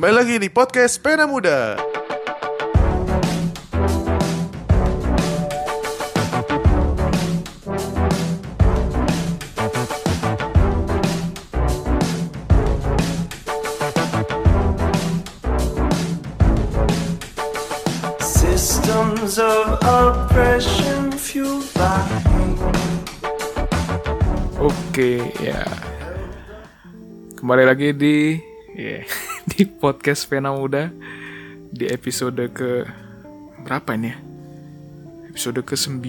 Kembali lagi di podcast Pena Muda. Systems of oppression fueled by Oke, ya. Kembali lagi di ya, di podcast Pena Muda di episode ke berapa ini ya? Episode ke-9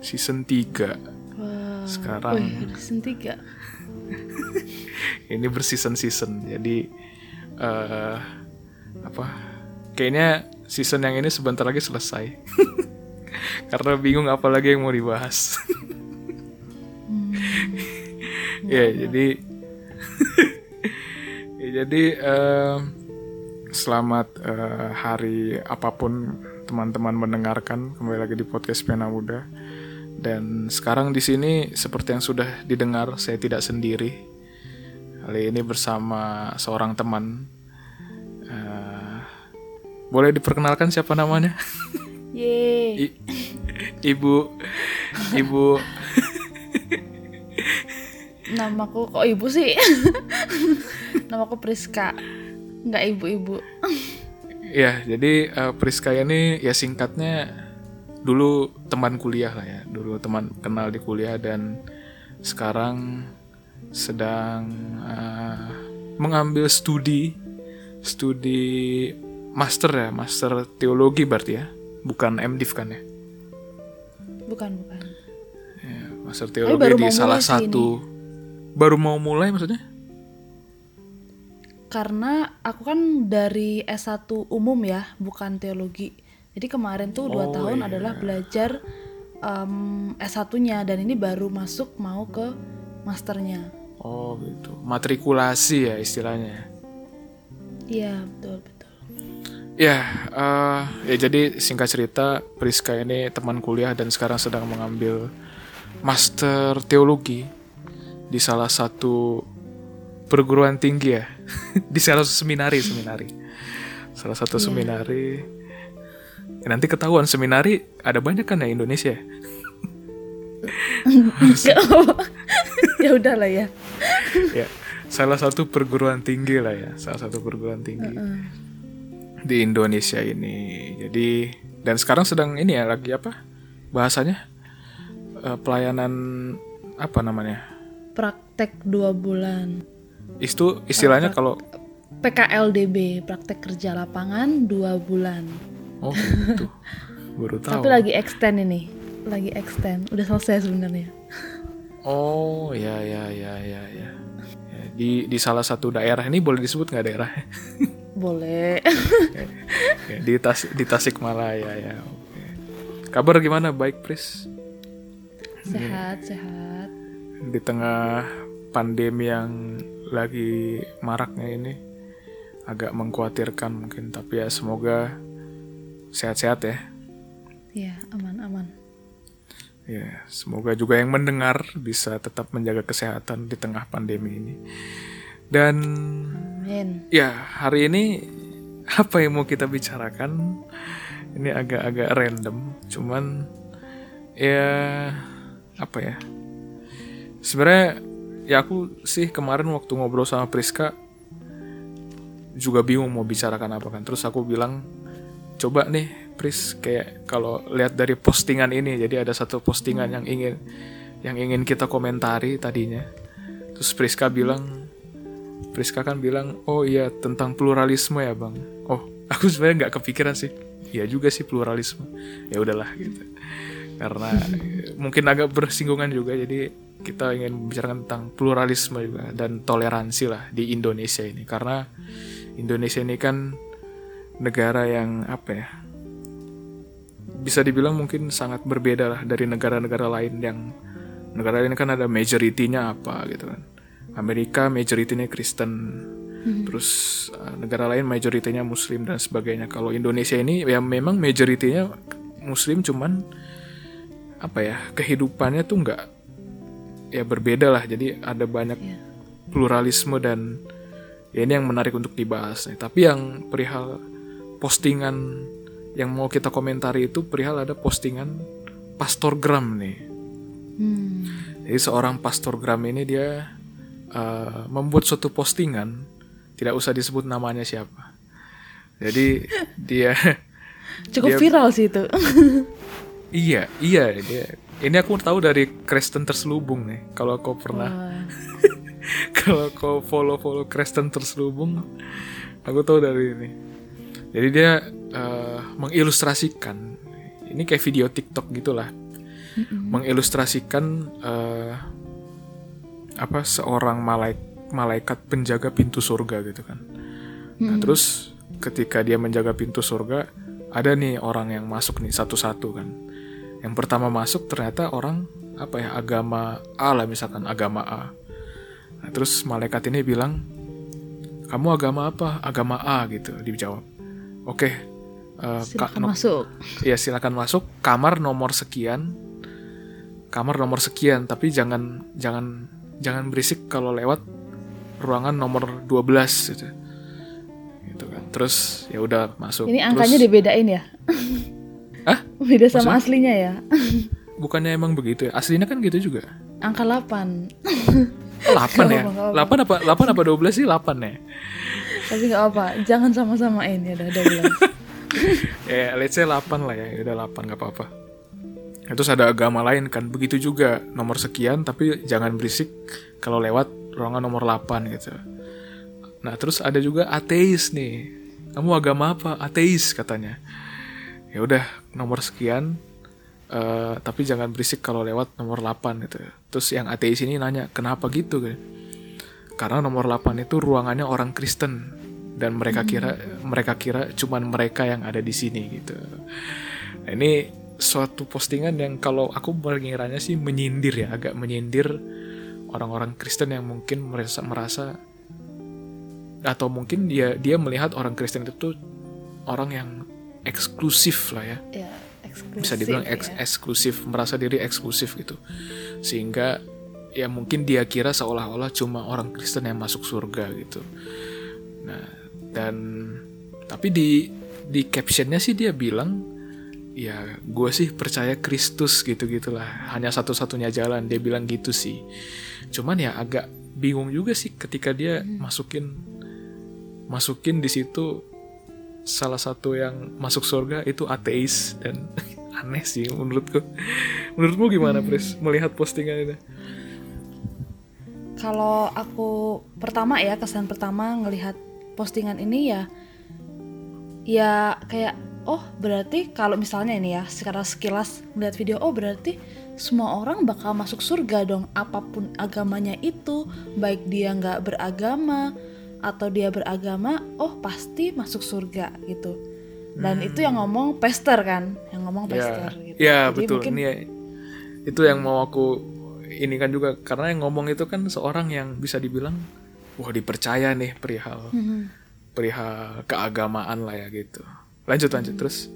season 3. Sekarang Wih, season 3 ini berseason-season. Jadi eh apa? Kayaknya season yang ini sebentar lagi selesai. Karena bingung apa lagi yang mau dibahas. ya, jadi ya, jadi eh, selamat eh, hari apa pun teman-teman mendengarkan kembali lagi di podcast Pena Muda. Dan sekarang di sini seperti yang sudah didengar, saya tidak sendiri. Kali ini bersama seorang teman. Eh, boleh diperkenalkan siapa namanya? Yeay I- ibu, ibu, Namaku kok ibu sih Namaku Priska. Nggak ibu-ibu. Ya jadi eh, Priska ini ya singkatnya dulu teman kuliah lah ya, dulu teman kenal di kuliah dan sekarang sedang eh, mengambil studi, studi master ya, master teologi berarti ya, bukan MDiv kan ya? Bukan, bukan. Ya, master teologi di salah satu. baru mau mulai maksudnya? Karena aku kan dari S1 umum ya Bukan teologi. Jadi kemarin tuh dua Oh, tahun iya. adalah belajar em, S1-nya Dan ini baru masuk mau ke masternya. Oh gitu, matrikulasi ya istilahnya. Iya betul betul. Ya, eh, ya jadi singkat cerita Priska ini teman kuliah dan sekarang sedang mengambil master teologi di salah satu perguruan tinggi ya, di salah satu seminari seminari, salah satu seminari. Ya, nanti ketahuan seminari ada banyak kan ya Indonesia. Ya udahlah ya ya, salah satu perguruan tinggi lah ya, salah satu perguruan tinggi di Indonesia ini. Jadi dan sekarang sedang ini ya lagi apa bahasanya Eh, pelayanan apa namanya? Praktek dua bulan Itu istilahnya kalau PKLDB Praktek kerja lapangan dua bulan oh gitu. Baru tahu. Tapi lagi extend ini, lagi extend. Udah selesai sebenarnya. Oh ya ya ya ya ya. Ya, di di salah satu daerah ini boleh disebut nggak daerahnya? Boleh. Di Tas di Tasikmalaya ya. Oke. Kabar gimana? Baik, Pris. sehat, sehat. Di tengah pandemi yang lagi maraknya ini agak mengkhawatirkan mungkin, tapi ya semoga sehat-sehat ya. Ya, aman-aman. Ya, semoga juga yang mendengar bisa tetap menjaga kesehatan di tengah pandemi ini. Dan Amin. ya, hari ini apa yang mau kita bicarakan? Ini agak-agak random, cuman ya apa ya? Sebenarnya ya aku sih kemarin waktu ngobrol sama Priska juga bingung mau bicarakan apa kan. Terus aku bilang coba nih Pris kayak kalau lihat dari postingan ini jadi ada satu postingan yang ingin yang ingin kita komentari tadinya. Terus Priska bilang Priska kan bilang, oh iya tentang pluralisme ya bang. Oh, aku sebenarnya nggak kepikiran sih. Iya juga sih pluralisme. Ya udahlah gitu. Karena eh, mungkin agak bersinggungan juga, jadi kita ingin membicarakan tentang pluralisme juga dan toleransi lah di Indonesia ini. Karena Indonesia ini kan negara yang apa ya? Bisa dibilang mungkin sangat berbeda lah dari negara-negara lain yang negara ini kan ada majority-nya apa gitu kan. Amerika majority-nya Kristen. Terus uh, negara lain majority-nya Muslim dan sebagainya. Kalau Indonesia ini ya memang majority-nya Muslim cuman apa ya kehidupannya tuh nggak ya berbeda lah. Jadi ada banyak Iya. pluralisme dan ya ini yang menarik untuk dibahas nih. Tapi yang perihal postingan yang mau kita komentari itu perihal ada postingan Pastor Gram nih. Jadi seorang Pastor Gram ini dia eh, membuat suatu postingan, tidak usah disebut namanya siapa. Jadi dia Cukup Dia- viral sih itu. iya iya dia. Ini aku tahu dari Kristen terselubung nih. Kalau kau pernah Wah. kalau kau follow-follow Kristen terselubung, aku tahu dari ini. Jadi dia eh, mengilustrasikan, ini kayak video TikTok gitulah, mengilustrasikan eh, apa seorang malaik malaikat penjaga pintu surga gitu kan. Nah terus ketika dia menjaga pintu surga, ada nih orang yang masuk nih satu-satu kan. Yang pertama masuk ternyata orang apa ya agama A lah misalkan agama A. Nah, terus malaikat ini bilang, kamu agama apa? Agama A gitu. Dijawab. Oke. eh, ka- Silakan no- masuk. ya silakan masuk. Kamar nomor sekian. Kamar nomor sekian. Tapi jangan jangan jangan berisik kalau lewat ruangan nomor 12 gitu. Gitu kan. Terus ya udah masuk. Ini Terus- angkanya dibedain ya? Hah? Beda sama Maksudnya? aslinya ya? Bukannya emang begitu ya? Aslinya kan gitu juga. Angka 8. 8 ya? Apa-apa. 8 apa 8 apa 12 sih 8 ya? Tapi nggak apa, jangan sama-samain ya udah 12. ya let's say 8 lah ya udah 8 nggak apa-apa Ya, terus ada agama lain kan begitu juga nomor sekian tapi jangan berisik kalau lewat ruangan nomor 8 gitu nah terus ada juga ateis nih kamu agama apa ateis katanya ya udah nomor sekian. Eh, tapi jangan berisik kalau lewat nomor 8 gitu. Terus yang ateis ini nanya kenapa gitu? Kan karena nomor 8 itu ruangannya orang Kristen. Dan mereka kira mereka kira cuman mereka yang ada di sini gitu. Nah, ini suatu postingan yang kalau aku mengiranya sih menyindir ya, agak menyindir orang-orang Kristen yang mungkin merasa merasa atau mungkin dia dia melihat orang Kristen itu tuh orang yang eksklusif lah ya. Ya, eksklusif. bisa dibilang eks- ya. eksklusif merasa diri eksklusif gitu. Sehingga ya mungkin dia kira seolah-olah cuma orang Kristen yang masuk surga gitu. Nah dan tapi di di captionnya sih dia bilang ya gue sih percaya Kristus gitu gitulah hanya satu-satunya jalan dia bilang gitu sih. Cuman ya agak bingung juga sih ketika dia masukin masukin di situ salah satu yang masuk surga itu ateis dan aneh sih menurutku. Menurutmu gimana, Pris? Melihat postingan itu? Kalau aku pertama ya kesan pertama ngelihat postingan ini ya ya kayak oh berarti kalau misalnya ini ya secara sekilas melihat video oh berarti semua orang bakal masuk surga dong apa pun agamanya itu baik dia nggak beragama atau dia beragama oh pasti masuk surga gitu dan itu yang ngomong pester kan yang ngomong pester Ya, gitu ya Jadi betul. mungkin Ini ya- itu yang mau aku ini kan juga karena yang ngomong itu kan seorang yang bisa dibilang wah dipercaya nih perihal Hmm. perihal keagamaan lah ya gitu. Lanjut lanjut terus.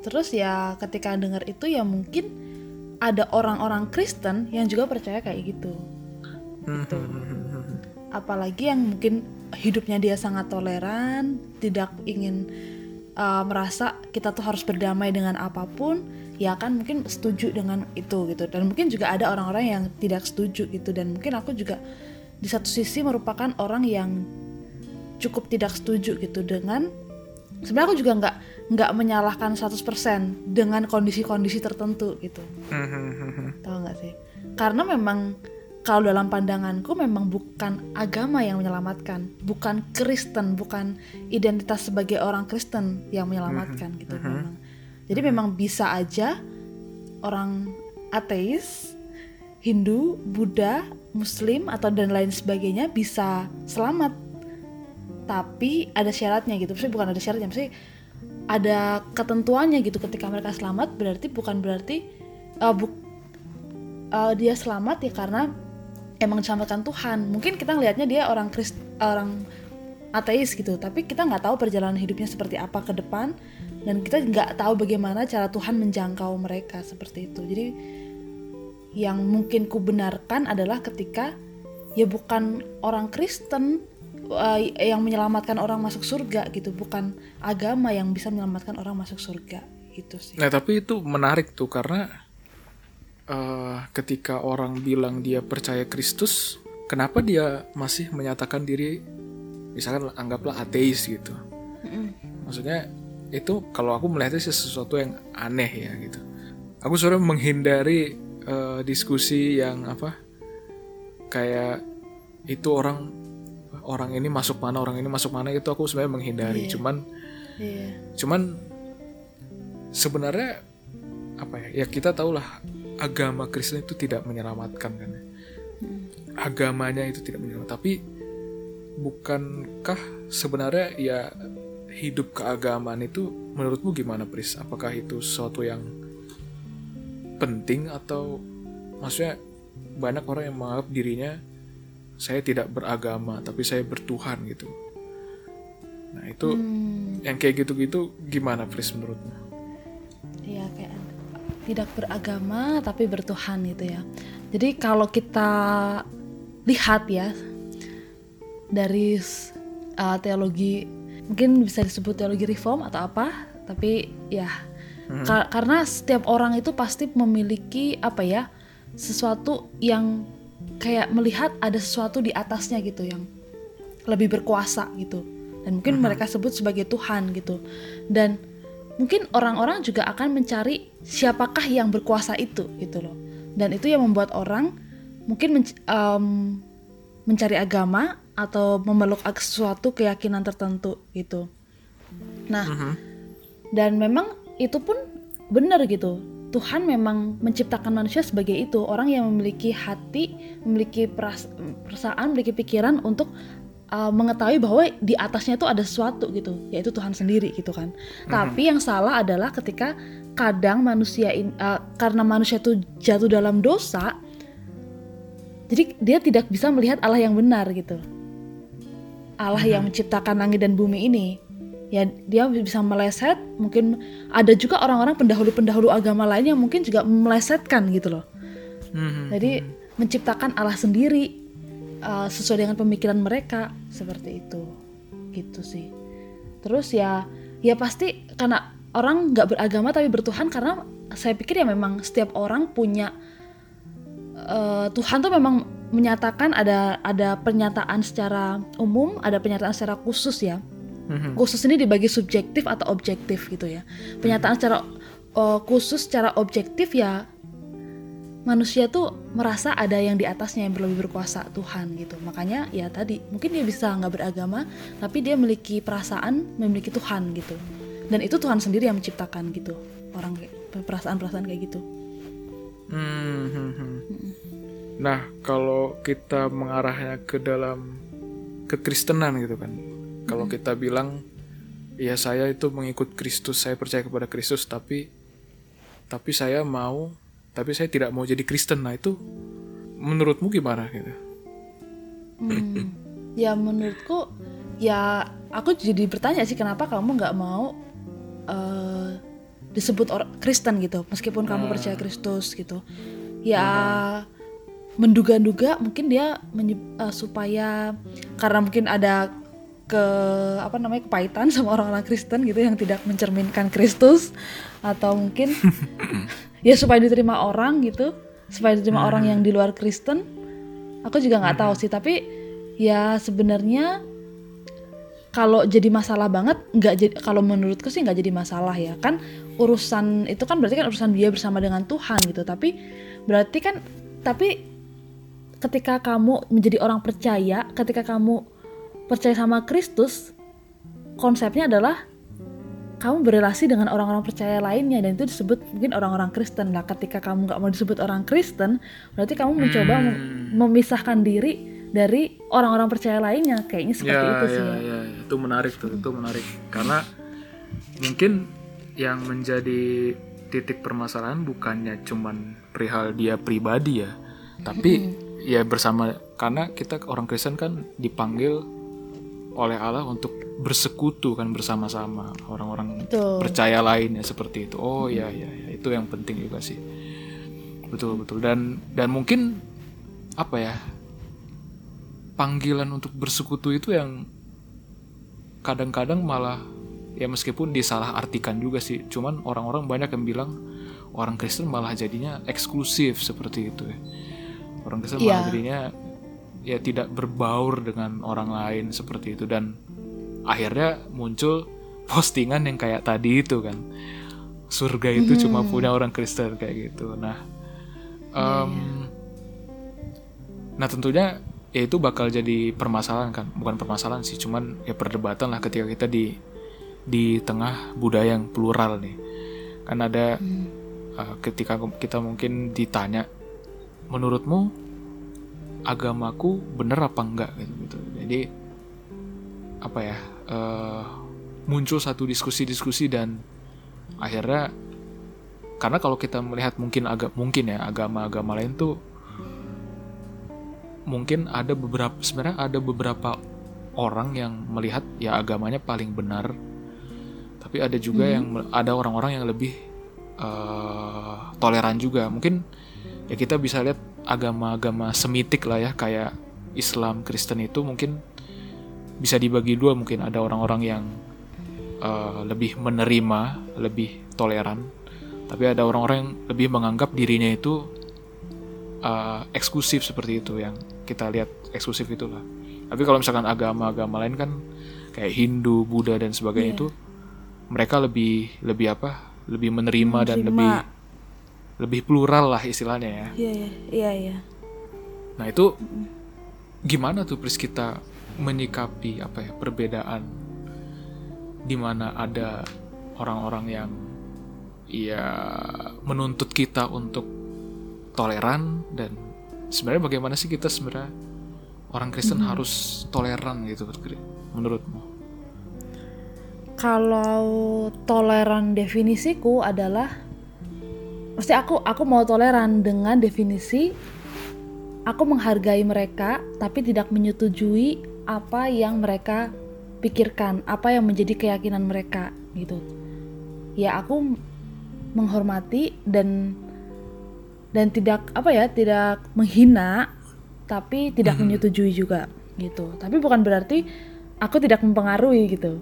Terus ya ketika dengar itu ya mungkin ada orang-orang Kristen yang juga percaya kayak gitu. Gitu. Apalagi yang mungkin hidupnya dia sangat toleran, tidak ingin uh, merasa kita tuh harus berdamai dengan apa pun, ya kan mungkin setuju dengan itu gitu. Dan mungkin juga ada orang-orang yang tidak setuju gitu. Dan mungkin aku juga di satu sisi merupakan orang yang cukup tidak setuju gitu dengan sebenarnya aku juga nggak nggak menyalahkan 100% dengan kondisi-kondisi tertentu gitu. Tahu nggak sih? Karena memang kalau dalam pandanganku memang bukan agama yang menyelamatkan bukan Kristen bukan identitas sebagai orang Kristen yang menyelamatkan gitu memang. Jadi memang bisa aja orang ateis Hindu Buddha Muslim atau dan lain sebagainya bisa selamat. Tapi ada syaratnya gitu maksudnya bukan ada syaratnya maksudnya ada ketentuannya gitu. Ketika mereka selamat berarti bukan berarti uh, buk- uh, dia selamat ya karena emang diselamatkan Tuhan. Mungkin kita ngelihatnya dia orang Krist orang ateis gitu. Tapi kita nggak tahu perjalanan hidupnya seperti apa ke depan. Dan kita nggak tahu bagaimana cara Tuhan menjangkau mereka seperti itu. Jadi yang mungkin ku benarkan adalah ketika ya bukan orang Kristen uh, yang menyelamatkan orang masuk surga gitu, bukan agama yang bisa menyelamatkan orang masuk surga. Gitu sih. Nah tapi itu menarik tuh karena eh, ketika orang bilang dia percaya Kristus, kenapa dia masih menyatakan diri, misalkan anggaplah ateis gitu. Maksudnya itu kalau aku melihatnya sih sesuatu yang aneh ya gitu. Aku sebenarnya menghindari eh, diskusi yang apa kayak itu orang orang ini masuk mana orang ini masuk mana itu aku sebenarnya menghindari. Cuman Iya. cuman sebenarnya apa ya ya kita tahulah agama Kristen itu tidak menyelamatkan kan? Ya. agamanya itu tidak menyelamatkan tapi bukankah sebenarnya ya hidup keagamaan itu menurutmu gimana Pris? Apakah itu sesuatu yang penting atau maksudnya banyak orang yang menganggap dirinya saya tidak beragama tapi saya bertuhan gitu? Nah itu yang kayak gitu-gitu gimana Pris menurutmu? Iya kayak tidak beragama tapi bertuhan gitu ya. Jadi kalau kita lihat ya dari uh, teologi mungkin bisa disebut teologi reform atau apa, tapi ya ka- karena setiap orang itu pasti memiliki apa ya sesuatu yang kayak melihat ada sesuatu di atasnya gitu yang lebih berkuasa gitu. Dan mungkin mereka sebut sebagai Tuhan gitu. Dan mungkin orang-orang juga akan mencari siapakah yang berkuasa itu gitu loh. Dan itu yang membuat orang mungkin menc- em, mencari agama atau memeluk sesuatu keyakinan tertentu gitu. Nah dan memang itu pun benar gitu. Tuhan memang menciptakan manusia sebagai itu orang yang memiliki hati memiliki peras- perasaan memiliki pikiran untuk uh, mengetahui bahwa di atasnya itu ada sesuatu gitu yaitu Tuhan sendiri gitu kan. Tapi yang salah adalah ketika kadang manusia in- uh, karena manusia itu jatuh dalam dosa jadi dia tidak bisa melihat Allah yang benar gitu. Allah yang menciptakan langit dan bumi ini. Ya dia bisa meleset mungkin ada juga orang-orang pendahulu-pendahulu agama lain yang mungkin juga melesetkan gitu loh. Jadi menciptakan Allah sendiri uh, sesuai dengan pemikiran mereka seperti itu. Gitu sih. Terus ya ya pasti karena orang nggak beragama tapi bertuhan karena saya pikir ya memang setiap orang punya eh, Tuhan tuh memang menyatakan ada ada pernyataan secara umum ada pernyataan secara khusus ya. Khusus ini dibagi subjektif atau objektif gitu ya. Pernyataan secara eh, khusus secara objektif ya manusia tuh merasa ada yang di atasnya yang lebih berkuasa Tuhan gitu. Makanya ya tadi mungkin dia bisa nggak beragama tapi dia memiliki perasaan memiliki Tuhan gitu. Dan itu Tuhan sendiri yang menciptakan gitu. Orang perasaan-perasaan kayak gitu. Hmm, hmm, hmm. Nah, kalau kita mengarahnya ke dalam kekristenan gitu kan. Kalau kita bilang ya saya itu mengikut Kristus, saya percaya kepada Kristus tapi tapi saya mau tapi saya tidak mau jadi Kristen. Nah, itu menurutmu gimana gitu? Hmm, ya menurutku ya aku jadi bertanya sih kenapa kamu nggak mau eh, disebut orang Kristen gitu meskipun kamu percaya Kristus gitu ya menduga-duga mungkin dia eh, supaya karena mungkin ada ke apa namanya kepahitan sama orang-orang Kristen gitu yang tidak mencerminkan Kristus atau mungkin ya supaya diterima orang gitu. Supaya diterima orang yang di luar Kristen. Aku juga nggak tahu sih tapi ya sebenarnya kalau jadi masalah banget nggak jadi kalau menurutku sih nggak jadi masalah ya. Kan urusan itu kan berarti kan urusan dia bersama dengan Tuhan gitu. Tapi berarti kan tapi ketika kamu menjadi orang percaya ketika kamu percaya sama Kristus konsepnya adalah kamu berrelasi dengan orang-orang percaya lainnya dan itu disebut mungkin orang-orang Kristen. Lah ketika kamu nggak mau disebut orang Kristen berarti kamu mencoba mem- memisahkan diri dari orang-orang percaya lainnya. Kayaknya seperti itu sih. ya. ya, itu menarik tuh, itu menarik. Karena mungkin yang menjadi titik permasalahan bukannya cuman perihal dia pribadi ya, tapi ya bersama karena kita orang Kristen kan dipanggil oleh Allah untuk bersekutu kan bersama-sama orang-orang percaya lainnya seperti itu. Oh ya ya, ya. itu yang penting juga sih. Betul betul dan dan mungkin apa ya? panggilan untuk bersekutu itu yang kadang-kadang malah ya meskipun disalah artikan juga sih cuman orang-orang banyak yang bilang orang Kristen malah jadinya eksklusif seperti itu ya orang Kristen malah Iya. jadinya ya tidak berbaur dengan orang lain seperti itu dan akhirnya muncul postingan yang kayak tadi itu kan. Surga itu cuma punya orang Kristen kayak gitu. Nah em, nah tentunya ya itu bakal jadi permasalahan kan. Bukan permasalahan sih cuman ya perdebatan lah ketika kita di di tengah budaya yang plural nih. Kan ada uh, ketika kita mungkin ditanya menurutmu agamaku bener apa enggak? Gitu, gitu. jadi apa ya uh, muncul satu diskusi-diskusi dan akhirnya karena kalau kita melihat mungkin agak mungkin ya agama-agama lain tuh mungkin ada beberapa sebenarnya ada beberapa orang yang melihat ya agamanya paling benar. Tapi ada juga yang me- ada orang-orang yang lebih eh, toleran juga. Mungkin ya kita bisa lihat agama-agama semitik lah ya kayak Islam Kristen itu mungkin bisa dibagi dua mungkin ada orang-orang yang eh, lebih menerima lebih toleran tapi ada orang-orang yang lebih menganggap dirinya itu uh, eksklusif seperti itu yang kita lihat eksklusif itulah. Tapi kalau misalkan agama-agama lain kan kayak Hindu, Buddha dan sebagainya Iya. itu mereka lebih lebih apa? Lebih menerima, dan Menerima. lebih lebih plural lah istilahnya ya. Iya iya iya iya. Nah itu gimana tuh Pris kita menyikapi apa ya perbedaan di mana ada orang-orang yang ya menuntut kita untuk toleran dan sebenarnya bagaimana sih kita sebenarnya orang Kristen harus toleran gitu menurutmu? Kalau toleran definisiku adalah pasti aku aku mau toleran dengan definisi aku menghargai mereka tapi tidak menyetujui apa yang mereka pikirkan, apa yang menjadi keyakinan mereka gitu. Ya aku menghormati dan dan tidak apa ya, tidak menghina tapi tidak menyetujui juga gitu. Tapi bukan berarti aku tidak mempengaruhi gitu.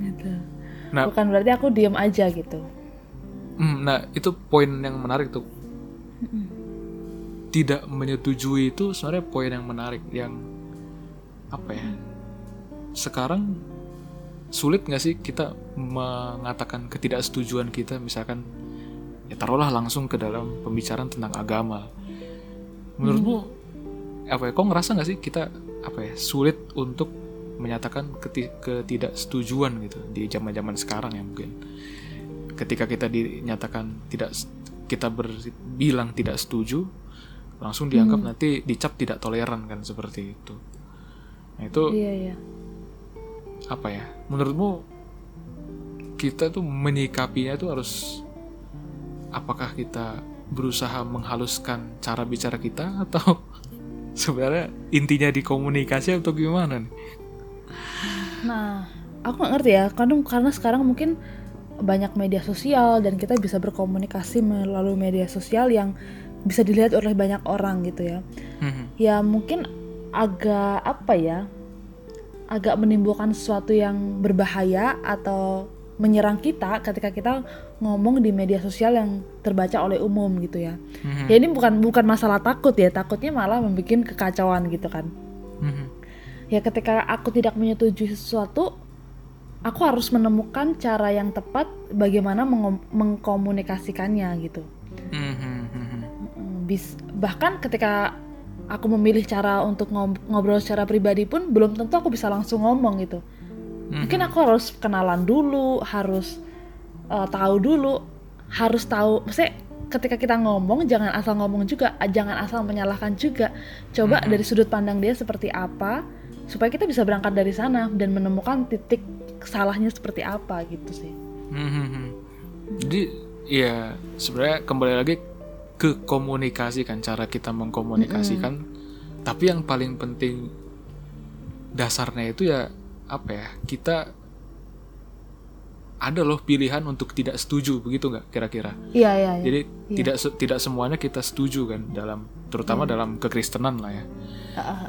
gitu. Nah, Bukan berarti aku diem aja gitu. Hmm, nah itu poin yang menarik tuh. Tidak menyetujui itu sebenarnya poin yang menarik yang apa ya? Sekarang sulit nggak sih kita mengatakan ketidaksetujuan kita misalkan ya taruhlah langsung ke dalam pembicaraan tentang agama. Menurutmu apa ya? Kok ngerasa nggak sih kita apa ya sulit untuk menyatakan keti- ketidaksetujuan gitu di zaman-zaman sekarang ya mungkin ketika kita dinyatakan tidak kita berbilang tidak setuju langsung dianggap nanti dicap tidak toleran kan seperti itu. Nah itu Iya iya. apa ya? Menurutmu kita tuh menyikapinya tuh harus apakah kita berusaha menghaluskan cara bicara kita atau sebenarnya intinya di komunikasi atau gimana nih? Nah, aku nggak ngerti ya, kadang karena sekarang mungkin banyak media sosial dan kita bisa berkomunikasi melalui media sosial yang bisa dilihat oleh banyak orang gitu ya. Mhm. Ya mungkin agak apa ya, agak menimbulkan sesuatu yang berbahaya atau menyerang kita ketika kita ngomong di media sosial yang terbaca oleh umum gitu ya. Mhm. Ya ini bukan bukan masalah takut ya, takutnya malah membuat kekacauan gitu kan. Mhm. ya ketika aku tidak menyetujui sesuatu aku harus menemukan cara yang tepat bagaimana mengkomunikasikannya gitu Mhm. Bis bahkan ketika aku memilih cara untuk ngob- ngobrol secara pribadi pun belum tentu aku bisa langsung ngomong gitu. Mungkin aku harus kenalan dulu harus uh, tahu dulu harus tahu maksudnya ketika kita ngomong jangan asal ngomong juga jangan asal menyalahkan juga. Coba dari sudut pandang dia seperti apa supaya kita bisa berangkat dari sana dan menemukan titik salahnya seperti apa gitu sih. Mhm. Jadi ya sebenarnya kembali lagi ke komunikasi kan cara kita mengkomunikasikan. Tapi yang paling penting dasarnya itu ya apa ya kita ada loh pilihan untuk tidak setuju begitu nggak kira-kira? Iya iya iya. jadi tidak se- tidak semuanya kita setuju kan dalam terutama dalam kekristenan lah ya.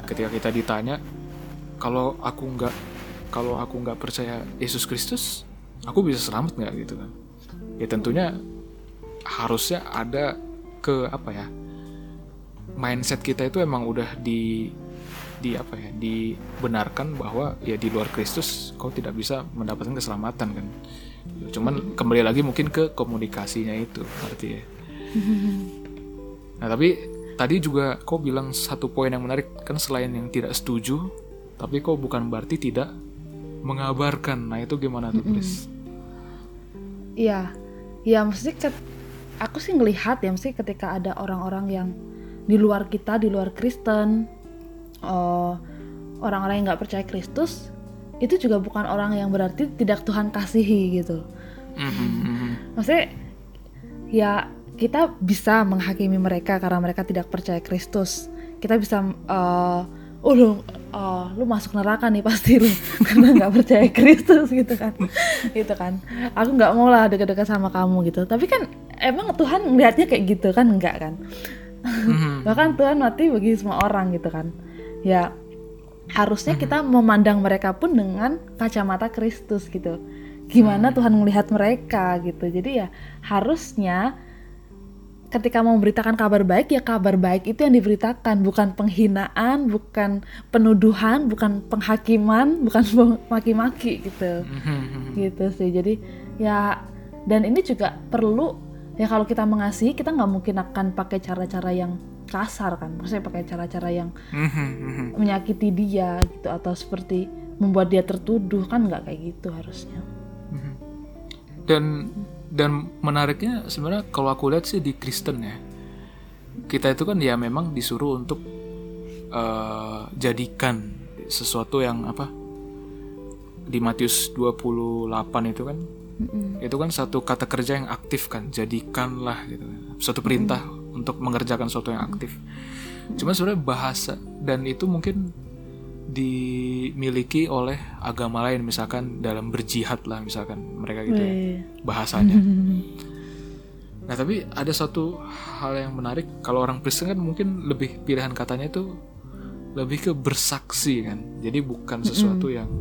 Ketika kita ditanya kalau aku nggak kalau aku nggak percaya Yesus Kristus aku bisa selamat nggak? Gitu kan. Ya tentunya harusnya ada ke apa ya mindset kita itu emang udah di di apa ya dibenarkan bahwa ya di luar Kristus kau tidak bisa mendapatkan keselamatan kan. Cuman kembali lagi mungkin ke komunikasinya itu artinya nah tapi tadi juga kau bilang satu poin yang menarik kan selain yang tidak setuju tapi kau bukan berarti tidak mengabarkan. Nah itu gimana tuh Chris? Iya, ya mesti ket- aku sih ngelihat ya mesti ketika ada orang-orang yang di luar kita, di luar Kristen, eh, orang-orang yang nggak percaya Kristus, itu juga bukan orang yang berarti tidak Tuhan kasihi gitu. Maksudnya ya kita bisa menghakimi mereka karena mereka tidak percaya Kristus. Kita bisa eh, oh lu eh, lu masuk neraka nih pasti lu karena nggak percaya Kristus gitu kan. gitu kan. Aku nggak mau lah dekat-dekat sama kamu gitu. Tapi kan emang Tuhan melihatnya kayak gitu kan enggak kan? Bahkan Tuhan mati bagi semua orang gitu kan. Ya harusnya kita memandang mereka pun dengan kacamata Kristus gitu. Gimana Tuhan melihat mereka gitu. Jadi ya harusnya ketika mau memberitakan kabar baik ya kabar baik itu yang diberitakan bukan penghinaan, bukan penuduhan, bukan penghakiman, bukan maki-maki gitu. gitu sih. Jadi ya dan ini juga perlu ya kalau kita mengasihi kita nggak mungkin akan pakai cara-cara yang kasar kan. Maksudnya pakai cara-cara yang menyakiti dia gitu atau seperti membuat dia tertuduh kan nggak kayak gitu harusnya. dan dan menariknya sebenarnya kalau aku lihat sih di Kristen ya kita itu kan ya memang disuruh untuk eh, jadikan sesuatu yang apa di Matius 28 itu kan itu kan satu kata kerja yang aktif kan jadikanlah gitu. Suatu perintah untuk mengerjakan sesuatu yang aktif. Cuma sebenarnya bahasa dan itu mungkin dimiliki oleh agama lain misalkan dalam berjihad lah misalkan mereka gitu ya bahasanya. Nah tapi ada satu hal yang menarik kalau orang Kristen kan mungkin lebih pilihan katanya itu lebih ke bersaksi kan. Jadi bukan sesuatu yang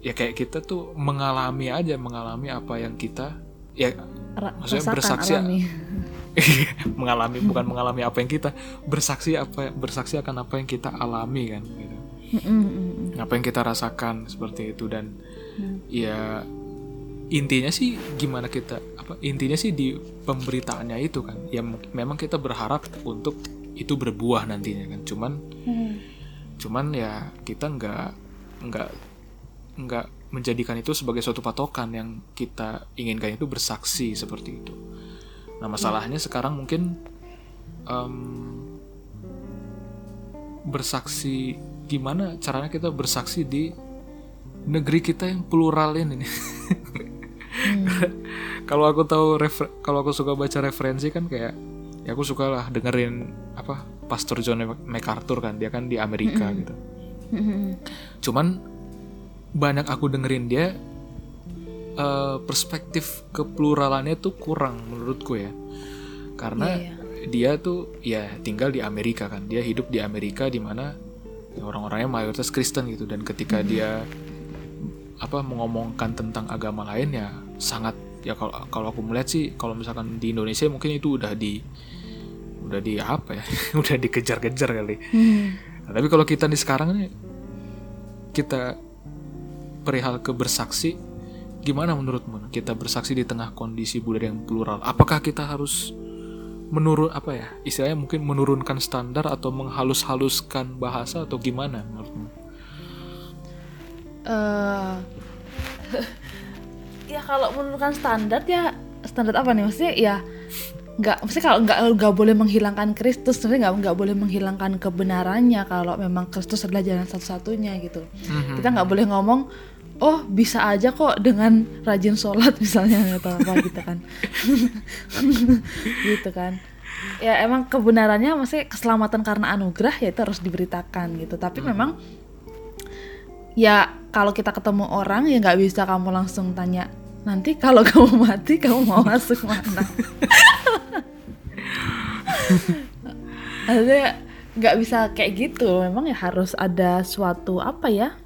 ya kayak kita tuh mengalami aja mengalami apa yang kita ya Ra- Maksudnya rasakan, bersaksi alami. mengalami bukan mengalami apa yang kita bersaksi apa bersaksi akan apa yang kita alami kan gitu. apa yang kita rasakan seperti itu dan ya intinya sih gimana kita apa intinya sih di pemberitaannya itu kan ya memang kita berharap untuk itu berbuah nantinya kan cuman cuman ya kita nggak nggak nggak menjadikan itu sebagai suatu patokan yang kita inginkan itu bersaksi seperti itu nah masalahnya sekarang mungkin em, bersaksi gimana caranya kita bersaksi di negeri kita yang plural ini nih. kalau aku tahu refer- kalau aku suka baca referensi kan kayak ya aku suka lah dengerin apa Pastor John MacArthur kan dia kan di Amerika gitu. Cuman banyak aku dengerin dia eh, perspektif kepluralannya tuh kurang menurutku ya. Karena Iya, dia tuh ya tinggal di Amerika kan. Dia hidup di Amerika di mana ya orang-orangnya mayoritas Kristen gitu. Dan ketika dia apa mengomongkan tentang agama lain ya sangat ya kalau kalau aku melihat sih kalau misalkan di Indonesia mungkin itu udah di udah di apa ya udah dikejar-kejar kali. Nah, tapi kalau kita nih sekarang nih kita perihal ke bersaksi gimana menurutmu? Kita bersaksi di tengah kondisi budaya yang plural. Apakah kita harus menurun apa ya istilahnya mungkin menurunkan standar atau menghalus-haluskan bahasa atau gimana menurutmu? Eh ya kalau menurunkan standar ya standar apa nih? Maksudnya ya nggak maksudnya kalau nggak nggak boleh menghilangkan Kristus sebenarnya nggak nggak boleh menghilangkan kebenarannya kalau memang Kristus adalah jalan satu-satunya gitu. Kita nggak boleh ngomong oh bisa aja kok dengan rajin sholat misalnya atau apa gitu kan. Gitu kan. Ya emang kebenarannya maksudnya keselamatan karena anugerah ya itu harus diberitakan gitu. Tapi memang ya kalau kita ketemu orang ya nggak bisa kamu langsung tanya nanti kalau kamu mati kamu mau masuk mana? Maksudnya nggak bisa kayak gitu. Memang ya harus ada suatu apa ya?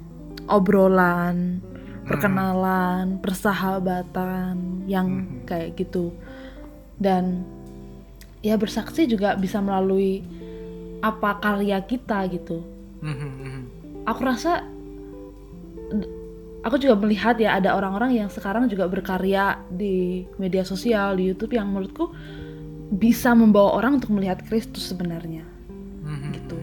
Obrolan perkenalan persahabatan yang kayak gitu. Dan ya bersaksi juga bisa melalui apa karya kita gitu. Aku rasa aku juga melihat ya ada orang-orang yang sekarang juga berkarya di media sosial di YouTube yang menurutku bisa membawa orang untuk melihat Kristus sebenarnya. Gitu.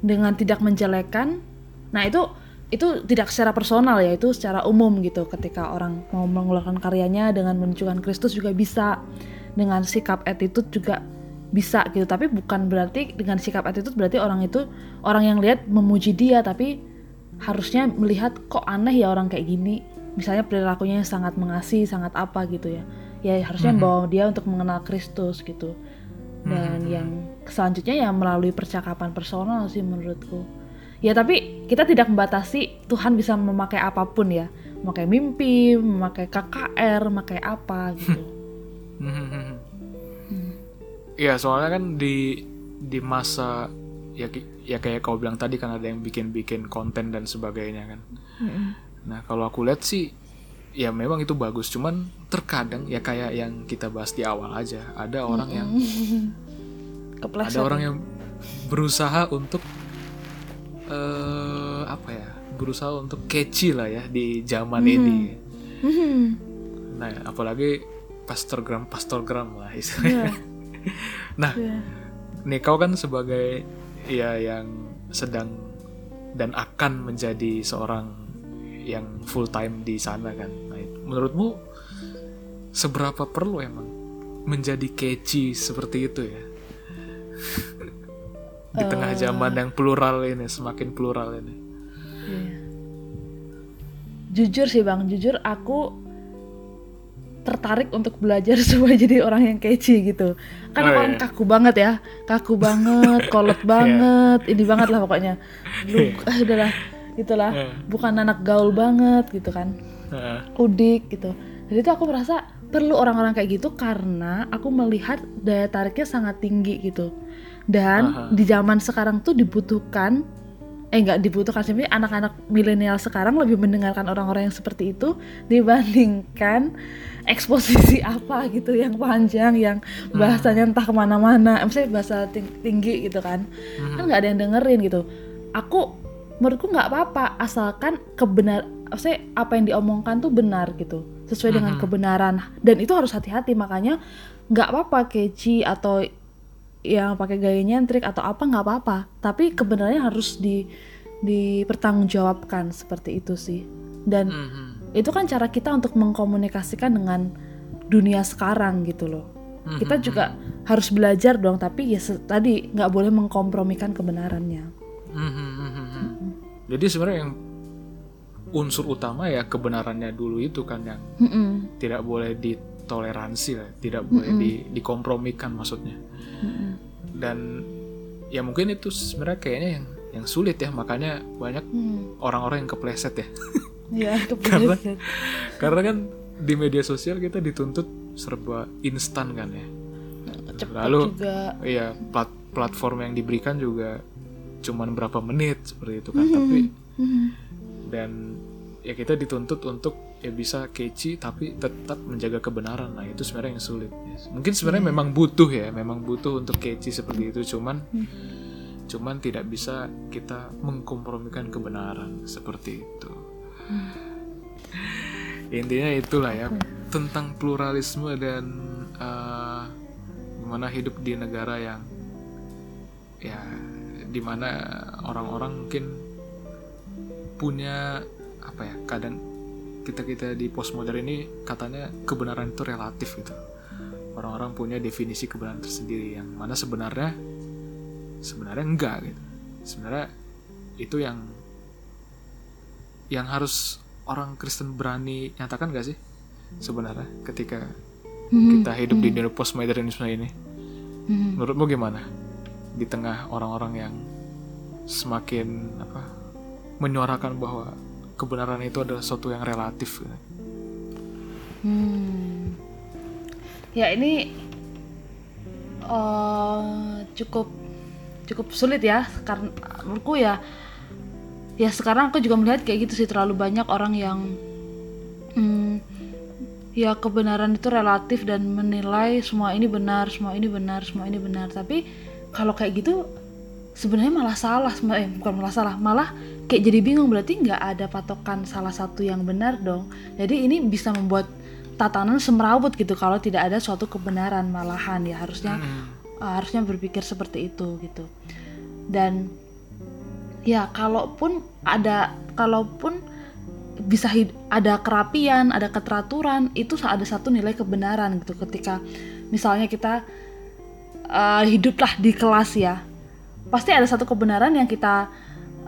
Dengan tidak menjelekan nah itu itu tidak secara personal ya itu secara umum gitu. Ketika orang mau mengeluarkan karyanya dengan menunjukkan Kristus juga bisa. Dengan sikap attitude juga bisa gitu. Tapi bukan berarti dengan sikap attitude berarti orang itu orang yang lihat memuji dia tapi harusnya melihat kok aneh ya orang kayak gini. Misalnya perilakunya yang sangat mengasihi sangat apa gitu ya. Ya harusnya membawa dia untuk mengenal Kristus gitu. Dan yang selanjutnya ya melalui percakapan personal sih menurutku. Ya tapi kita tidak membatasi Tuhan bisa memakai apa pun ya. Memakai mimpi memakai KKR memakai apa gitu. Iya soalnya kan di di masa ya ya kayak kau bilang tadi kan ada yang bikin-bikin konten dan sebagainya kan. Nah kalau aku lihat sih ya memang itu bagus. Cuman terkadang ya kayak yang kita bahas di awal aja ada orang yang kepleset. ada orang yang berusaha untuk eh apa ya berusaha untuk catchy lah ya di zaman ini. Nah apalagi pastorgram pastorgram lah istilahnya. nah nih kau kan sebagai ya yang sedang dan akan menjadi seorang yang full time di sana kan. Nah, itu- menurutmu seberapa perlu emang menjadi catchy seperti itu ya? di tengah zaman yang plural ini, semakin plural ini. jujur sih bang jujur aku tertarik untuk belajar supaya jadi orang yang catchy gitu. Kan Oh, orang iya. kaku banget ya. Kaku banget kolot banget ini banget lah pokoknya. Lu ah, udahlah gitulah. Iya. bukan anak gaul banget gitu kan. Heeh. udik gitu. Jadi tuh aku merasa perlu orang-orang kayak gitu karena aku melihat daya tariknya sangat tinggi gitu. Dan Aha. di zaman sekarang tuh dibutuhkan eh nggak dibutuhkan sih anak-anak milenial sekarang lebih mendengarkan orang-orang yang seperti itu dibandingkan eksposisi apa gitu yang panjang yang bahasanya entah ke mana-mana maksudnya bahasa ting- tinggi gitu kan. Kan nggak ada yang dengerin gitu. Aku menurutku nggak apa-apa asalkan kebenar maksudnya apa yang diomongkan tuh benar gitu sesuai dengan kebenaran. Dan itu harus hati-hati makanya nggak apa-apa keci atau yang pakai gaya nyentrik atau apa nggak apa-apa. Tapi kebenarannya harus di dipertanggungjawabkan seperti itu sih. Dan Mhm. Itu kan cara kita untuk mengkomunikasikan dengan dunia sekarang gitu loh kita juga harus belajar dong tapi ya tadi nggak boleh mengkompromikan kebenarannya Mhm. Jadi sebenarnya yang unsur utama ya kebenarannya dulu itu kan yang Mm-mm. tidak boleh ditoleransi lah, tidak boleh di- dikompromikan maksudnya. Dan ya mungkin itu sebenarnya kayaknya yang yang sulit ya makanya banyak Hmm. orang-orang yang kepleset ya. ya Karena karena kan di media sosial kita dituntut serba instan kan ya. cepat Lalu juga. iya plat- platform yang diberikan juga cuman berapa menit seperti itu kan tapi dan ya kita dituntut untuk ya bisa catchy tapi tetap menjaga kebenaran. Nah itu sebenarnya yang sulit. Mungkin sebenarnya memang butuh ya memang butuh untuk catchy seperti itu cuman cuman tidak bisa kita mengkompromikan kebenaran seperti itu intinya itulah ya tentang pluralisme dan eh, gimana hidup di negara yang ya di mana orang-orang mungkin punya apa ya kadang kita kita di postmodern ini katanya kebenaran itu relatif gitu. Orang-orang punya definisi kebenaran tersendiri yang mana sebenarnya sebenarnya enggak gitu. Sebenarnya itu yang yang harus orang Kristen berani nyatakan gak sih? Sebenarnya ketika kita hidup di dunia postmodernisme ini. Menurutmu gimana? Di tengah orang-orang yang semakin apa menyuarakan bahwa kebenaran itu adalah sesuatu yang relatif gitu. Hmm. Ya ini eh, cukup cukup sulit ya karena menurutku ya ya sekarang aku juga melihat kayak gitu sih terlalu banyak orang yang hmm, ya kebenaran itu relatif dan menilai semua ini benar semua ini benar semua ini benar. Tapi kalau kayak gitu sebenarnya malah salah eh, bukan malah salah malah kayak jadi bingung. Berarti nggak ada patokan salah satu yang benar dong. Jadi ini bisa membuat tatanan semrawut gitu kalau tidak ada suatu kebenaran malahan ya. Harusnya uh, harusnya berpikir seperti itu gitu. Dan ya kalaupun ada kalaupun bisa hid- ada kerapian ada keteraturan itu ada satu nilai kebenaran gitu. Ketika misalnya kita uh, hiduplah di kelas ya pasti ada satu kebenaran yang kita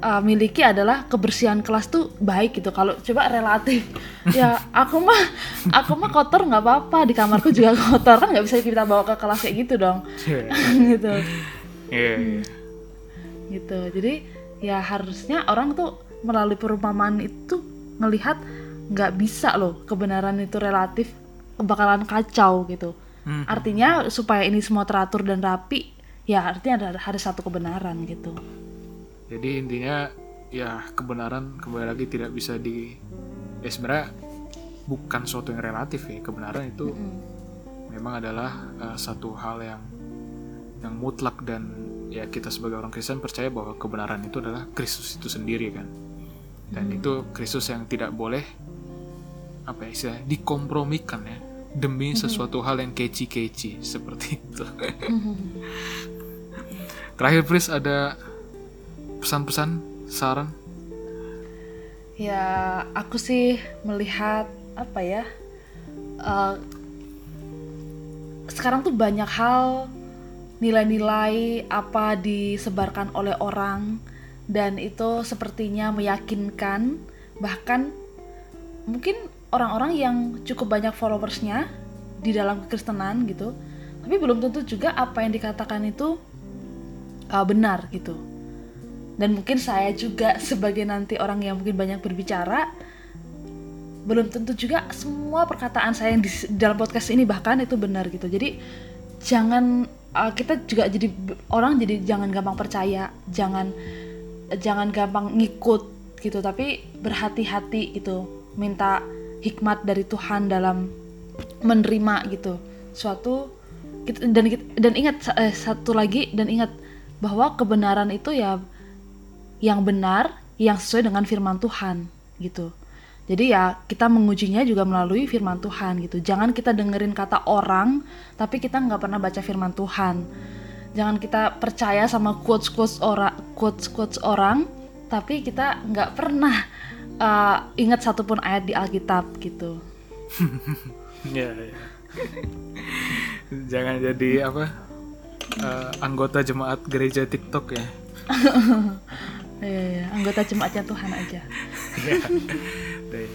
uh, miliki adalah kebersihan kelas tuh baik gitu. Kalau coba relatif ya aku mah aku mah kotor nggak apa-apa di kamarku juga kotor kan nggak bisa kita bawa ke kelas kayak gitu dong. Gitu. Iya, iya. gitu. Jadi ya harusnya orang tuh melalui perumpamaan itu ngelihat nggak bisa loh kebenaran itu relatif bakalan kacau gitu. Hmm. artinya supaya ini semua teratur dan rapi ya artinya ada harus satu kebenaran gitu. Jadi intinya ya kebenaran kembali lagi tidak bisa di ya sebenarnya bukan suatu yang relatif ya. Kebenaran itu memang adalah uh, satu hal yang yang mutlak dan ya kita sebagai orang Kristen percaya bahwa kebenaran itu adalah Kristus itu sendiri kan? Dan itu Kristus yang tidak boleh apa ya istilahnya dikompromikan ya demi sesuatu hal yang keci-keci seperti itu. Terakhir Pris ada pesan-pesan saran? Ya aku sih melihat apa ya eh, sekarang tuh banyak hal nilai-nilai apa disebarkan oleh orang dan itu sepertinya meyakinkan. Bahkan mungkin orang-orang yang cukup banyak followersnya di dalam kekristenan gitu tapi belum tentu juga apa yang dikatakan itu uh, benar gitu. Dan mungkin saya juga sebagai nanti orang yang mungkin banyak berbicara belum tentu juga semua perkataan saya yang di dalam podcast ini bahkan itu benar gitu. Jadi jangan uh, kita juga jadi orang jadi jangan gampang percaya jangan jangan gampang ngikut gitu tapi berhati-hati gitu minta hikmat dari Tuhan dalam menerima gitu. Suatu gitu- dan dan ingat eh, satu lagi dan ingat bahwa kebenaran itu ya yang benar yang sesuai dengan firman Tuhan gitu jadi ya kita mengujinya juga melalui firman Tuhan gitu jangan kita dengerin kata orang tapi kita nggak pernah baca firman Tuhan jangan kita percaya sama quotes quotes orang quotes quotes orang tapi kita nggak pernah uh, ingat satupun ayat di Alkitab gitu Ya, ya. Jangan jadi apa? eh, anggota jemaat gereja TikTok ya. Iya, iya. anggota jemaatnya Tuhan aja Iya.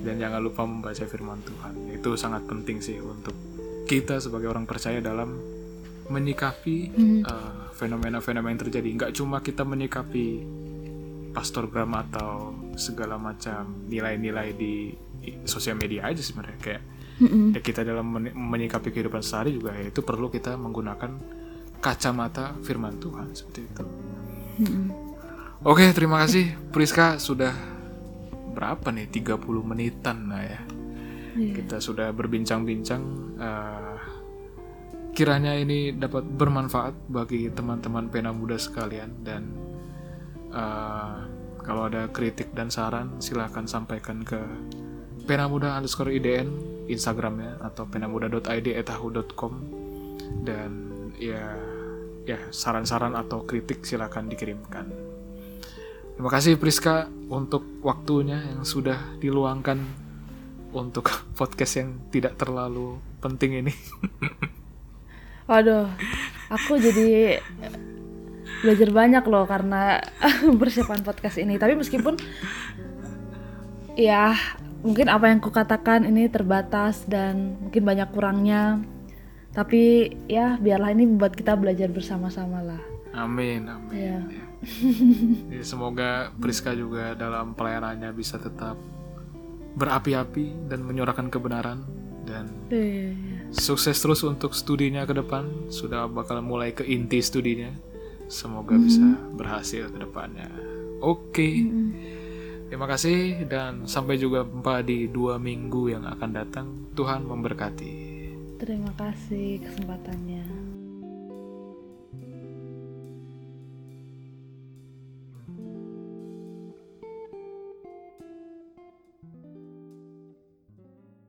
Dan, jangan lupa membaca firman Tuhan. Itu sangat penting sih untuk kita sebagai orang percaya dalam menyikapi eh, fenomena-fenomena yang terjadi. Nggak cuma kita menyikapi pastor gram atau segala macam nilai-nilai di, sosial media aja sebenarnya kayak ya kita dalam men- menyikapi kehidupan sehari juga ya itu perlu kita menggunakan kacamata firman Tuhan seperti itu. Oke, terima kasih Priska sudah berapa nih? 30 menitan lah ya. Kita sudah berbincang-bincang eh, kiranya ini dapat bermanfaat bagi teman-teman pena muda sekalian. Dan eh, kalau ada kritik dan saran silahkan sampaikan ke penamuda underscore idn instagramnya atau penamuda.id etahu.com dan ya ya saran-saran atau kritik silahkan dikirimkan terima kasih Priska untuk waktunya yang sudah diluangkan untuk podcast yang tidak terlalu penting ini Waduh, aku jadi belajar banyak loh karena persiapan podcast ini. Tapi meskipun ya mungkin apa yang kukatakan ini terbatas dan mungkin banyak kurangnya. Tapi ya biarlah ini membuat kita belajar bersama-sama lah. amin amin Ya. Ya, semoga Priska juga dalam pelayanannya bisa tetap berapi-api dan menyuarakan kebenaran dan Iya. sukses terus untuk studinya ke depan. Sudah bakal mulai ke inti studinya. Semoga bisa berhasil ke depannya. Oke. Terima kasih dan sampai juga jumpa di dua minggu yang akan datang. Tuhan memberkati. Terima kasih kesempatannya.